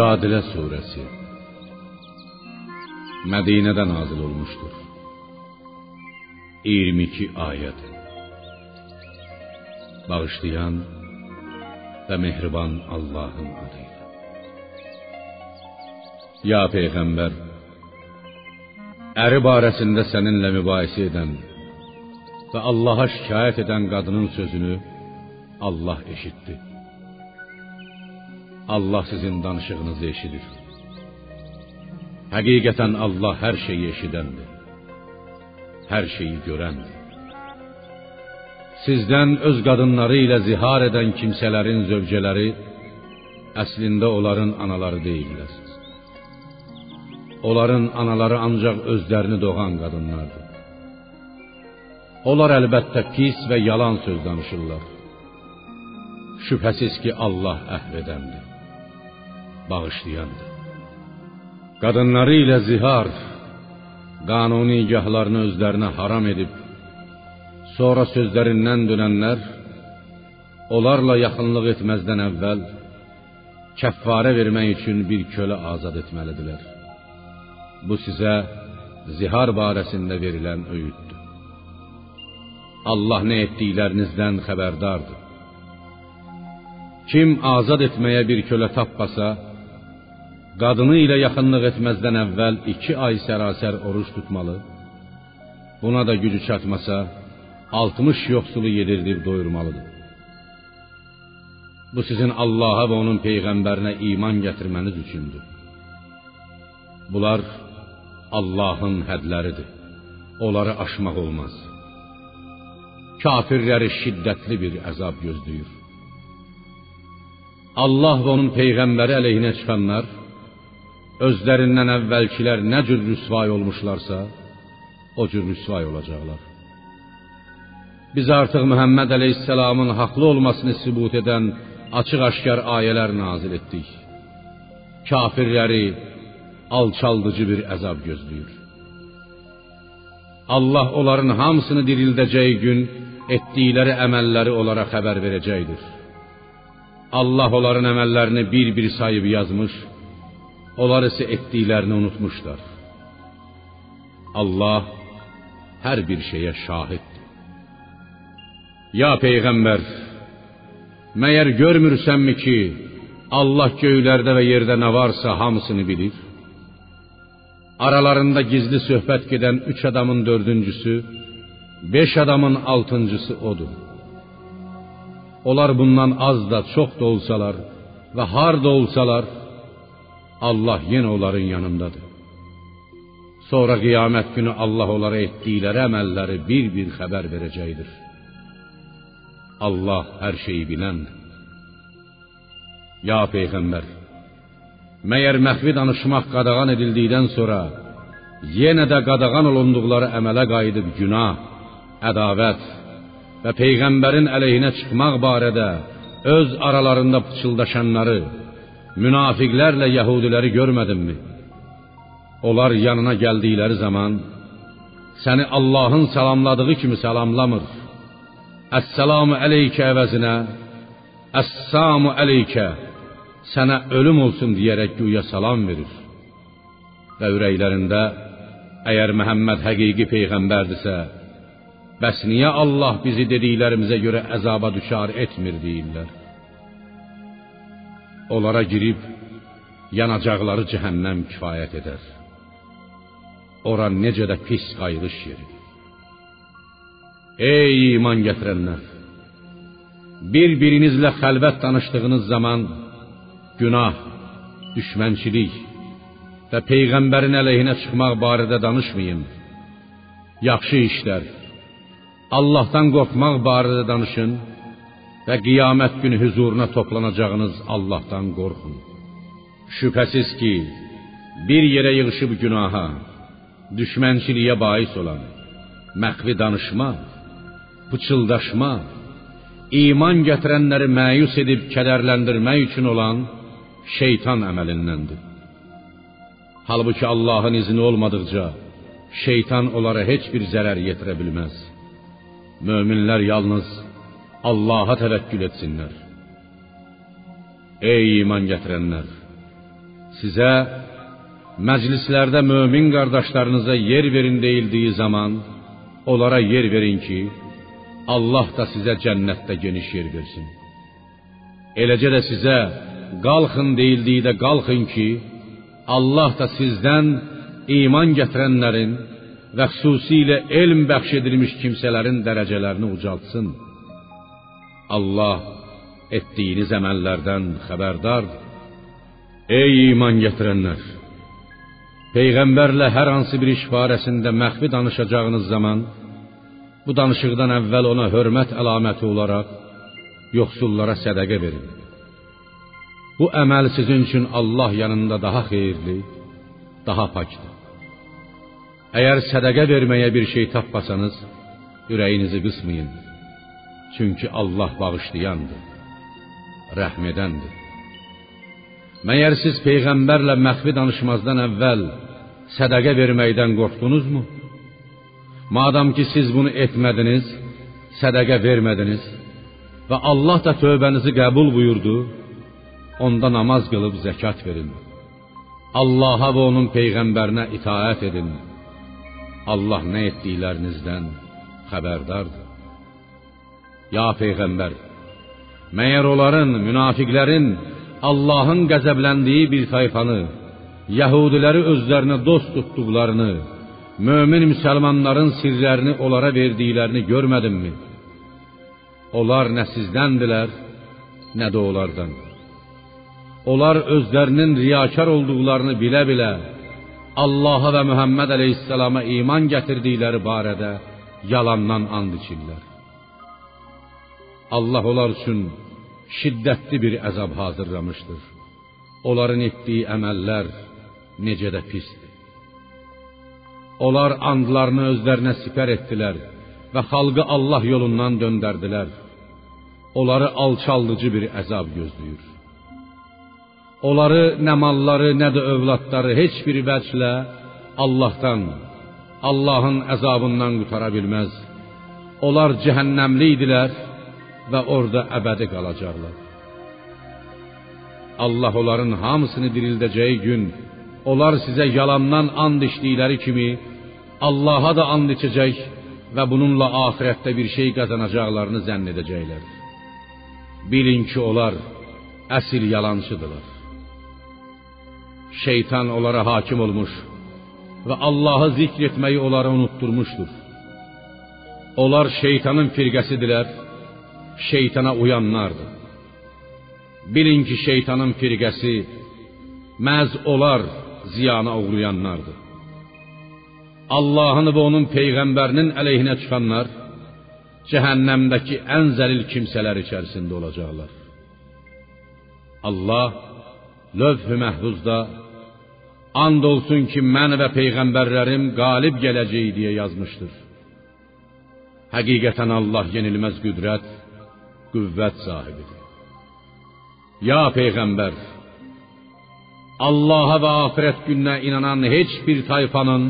Mücadele Suresi Medine'de nazil olmuştur. 22 ayet. Bağışlayan ve mehriban Allah'ın adıyla. Ya Peygamber, əri barəsində səninlə mübahisə edən və Allaha şikayət edən qadının sözünü Allah eşitdi. Allah sizin danışığınızı eşidir. Həqiqətən Allah hər şeyi eşidəndir. Hər şeyi görəndir. Sizdən öz qadınları ilə zihar edən kimsələrin zövcələri əslində onların anaları deyillər. Onların anaları ancaq özlərini doğan qadınlardır. Onlar əlbəttə pis və yalan söz danışırlar. Şübhəsiz ki, Allah əhv edəndir, bağışlayandır. Qadınları ilə zihar, qanuni nikahlarını özlərinə haram edib, sonra sözlərindən dönənlər, onlarla yaxınlıq etməzdən əvvəl kəffarə vermək üçün bir kölə azad etməlidirlər. Bu sizə zihar barəsində verilən öyüddür. Allah nə etdiklərinizdən xəbərdardır. Kim azad etməyə bir kölə tapmasa, qadını ilə yaxınlıq etməzdən əvvəl iki ay sərasər oruç tutmalı. Buna da gücü çatmasa, 60 yoxsulu yedirdib doyurmalıdır. Bu sizin Allaha və onun peyğəmbərinə iman gətirməniz üçündür. Bunlar Allahın hədləridir. Onları aşmaq olmaz. Kafirləri şiddətli bir əzab gözləyir. Allah və onun peyğəmbəri əleyhinə çıxanlar özlərindən əvvəlkilər nə cür rüsvay olmuşlarsa, o cür rüsvay olacaqlar. Biz artıq Məhəmməd əleyhissalamın haqlı olmasını sübut edən açıq-aşkar ayələr nazil etdik. Kafirləri alçaldıcı bir əzab gözləyir. Allah onların hamısını dirildəcəyi gün etdikləri əməlləri onlara xəbər verəcəkdir. Allah onların əməllərini bir-bir sayıb yazmış, onlar isə etdiklərini unutmuşlar. Allah hər bir şeyə şahiddir. Ya peyğəmbər, məyər görmürsənmi ki, Allah göylərdə və yerdə nə varsa hamısını bilir? Aralarında gizli söhbət gedən üç adamın dördüncüsü, beş adamın altıncısı odur. Onlar bundan az da çox da olsalar və harda olsalar, Allah yenə onların yanındadır. Sonra qiyamət günü Allah onlara etdikləri əməlləri bir-bir xəbər verəcəkdir. Allah hər şeyi biləndir. Ya peyğəmbər, məyər məxvi danışmaq qadağan edildikdən sonra yenə də qadağan olunduqları əmələ qayıdıb günah, ədavət və peyğəmbərin əleyhinə çıxmaq barədə öz aralarında pıçıldaşanları, münafiqlərlə yəhudiləri görmədimmi? Onlar yanına gəldikləri zaman səni Allahın salamladığı kimi salamlamır. Əssalamu əleykə əvəzinə Əssamu əleykə sənə ölüm olsun deyərək güya salam verir. Və ürəklərində əgər Məhəmməd həqiqi peyğəmbərdirsə, bəs niyə Allah bizi dediklərimizə görə əzaba düşar etmir deyirlər. Onlara girib yanacaqları cəhənnəm kifayət edər. Ora necə də pis qayılış yeridir. Ey iman gətirənlər! Bir-birinizlə xəlvət danışdığınız zaman günah, düşmənçilik və peyğəmbərin əleyhinə çıxmaq barədə danışmayın. Yaxşı işlər, Allahdan qorxmaq barədə danışın və qiyamət günü huzuruna toplanacağınız Allahdan qorxun. Şübhəsiz ki, bir yerə yığılıb günaha, düşmənçiliyə bais olan, məxvi danışma, pıçıldaşma, iman gətirənləri məyus edib kədərləndirmək üçün olan şeytan əməlindəndir. Halbuki Allahın izni olmadıqca şeytan onlara heç bir zərər yetirə bilməz. Möminlər yalnız Allaha təvəkkül etsinlər. Ey iman gətirənlər, Sizə məclislərdə mömin qardaşlarınıza yer verin deyildiyi zaman onlara yer verin ki, Allah da sizə cənnətdə geniş yer versin. Eləcə də sizə qalxın deyildikdə qalxın ki, Allah da sizdən iman gətirənlərin və xüsusilə elm bəxş edilmiş kimsələrin dərəcələrini ucaltsın. Allah etdiyiniz əməllərdən xəbərdardır. Ey iman gətirənlər! Peyğəmbərlə hər hansı bir iş barəsində məxfi danışacağınız zaman bu danışıqdan əvvəl ona hörmət əlaməti olaraq yoxsullara sədaqə verin. Bu əməl sizin üçün Allah yanında daha xeyirli, daha pakdır. Əgər sədaqə verməyə bir şey tapmasanız, ürəyinizi qısmayın. Çünki Allah bağışlayandır, rəhm edəndir. Məyər siz peyğəmbərlə məxfi danışmazdan əvvəl sədaqə verməkdən qorxdunuzmu? Madam ki siz bunu etmədiniz, sədaqə vermədiniz və Allah da tövbənizi qəbul buyurdu, onda namaz qılıb zəkat verin. Allaha və onun peyğəmbərinə itaət edin. Allah nə etdiklərinizdən xəbərdardır. Ya peyğəmbər, məyər onların, münafiqlərin Allahın qəzəbləndiyi bir tayfanı, Yahudiləri özlərinə dost tutduqlarını, mömin müsəlmanların sirlərini onlara verdiklərini görmədinmi? Onlar nə sizdəndirlər, nə də onlardan. Onlar özlərinin riyakar olduqlarını bilə-bilə Allaha və Muhammed əleyhissalama iman gətirdikləri barədə yalandan and içirlər. Allah onlar üçün şiddətli bir əzab hazırlamışdır. Onların etdiyi əməllər necə də pisdir. Onlar andlarını özlərinə sipər etdilər və xalqı Allah yolundan döndərdilər. Onları alçaldıcı bir əzab gözləyir. Onları nə malları, nə də övladları heç bir vəclə Allahdan, Allahın əzabından qutara bilməz. Onlar cəhənnəmli idilər və orada əbədi qalacaqlar. Allah onların hamısını dirildəcəyi gün onlar sizə yalandan and içdikləri kimi Allaha da and içəcək və bununla axirətdə bir şey qazanacaqlarını zənn edəcəklər. Bilin ki, onlar əsl yalançıdırlar. Şeytan onlara hakim olmuş və Allahı zikr etməyi onlara unutturmuşdur. Onlar şeytanın firqəsidirlər şeytana uyanlardır. Bilin ki, şeytanın firqəsi məz olar ziyana uğrayanlardır. Allahın və onun peyğəmbərinin əleyhinə çıxanlar cəhənnəmdəki ən zəlil kimsələr içərisində olacaqlar. Allah lövh-ü məhfuzda and olsun ki, mən və peyğəmbərlərim qalib gələcək deyə yazmışdır. Həqiqətən Allah yenilməz qüdrət, qüvvət sahibidir. Ya peyğəmbər, Allaha və axirət gününə inanan heç bir tayfanın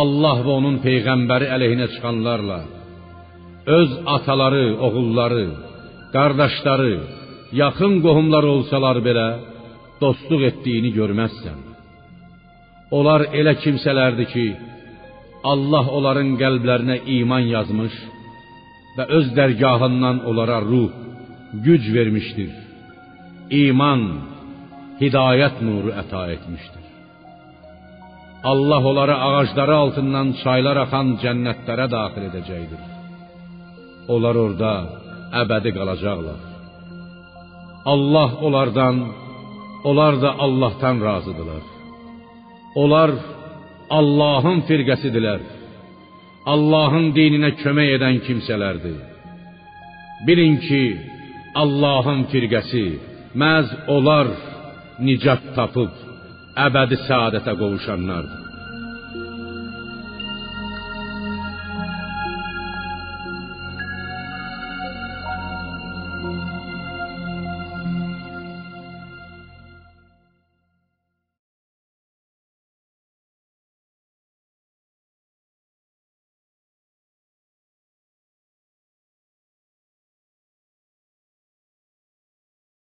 Allah və onun peyğəmbəri əleyhinə çıxanlarla öz ataları, oğulları, qardaşları, yaxın qohumları olsalar belə dostluq etdiyini görməzsən. Onlar elə kimsələrdir ki, Allah onların qəlblərinə iman yazmış və öz dərgahından onlara ruh, güc vermişdir. İman, hidayət nuru əta etmişdir. Allah onları ağacları altından çaylar axan cənnətlərə daxil edəcəkdir. Onlar orada əbədi qalacaqlar. Allah onlardan, onlar da Allahdan razıdırlar. Onlar Allahın firqəsidirlər. Allahın dininə kömək edən kimsələrdir. Bilin ki, Allahın firqəsi məz onlar nicat tapıb əbədi səadətə qovuşanlardır.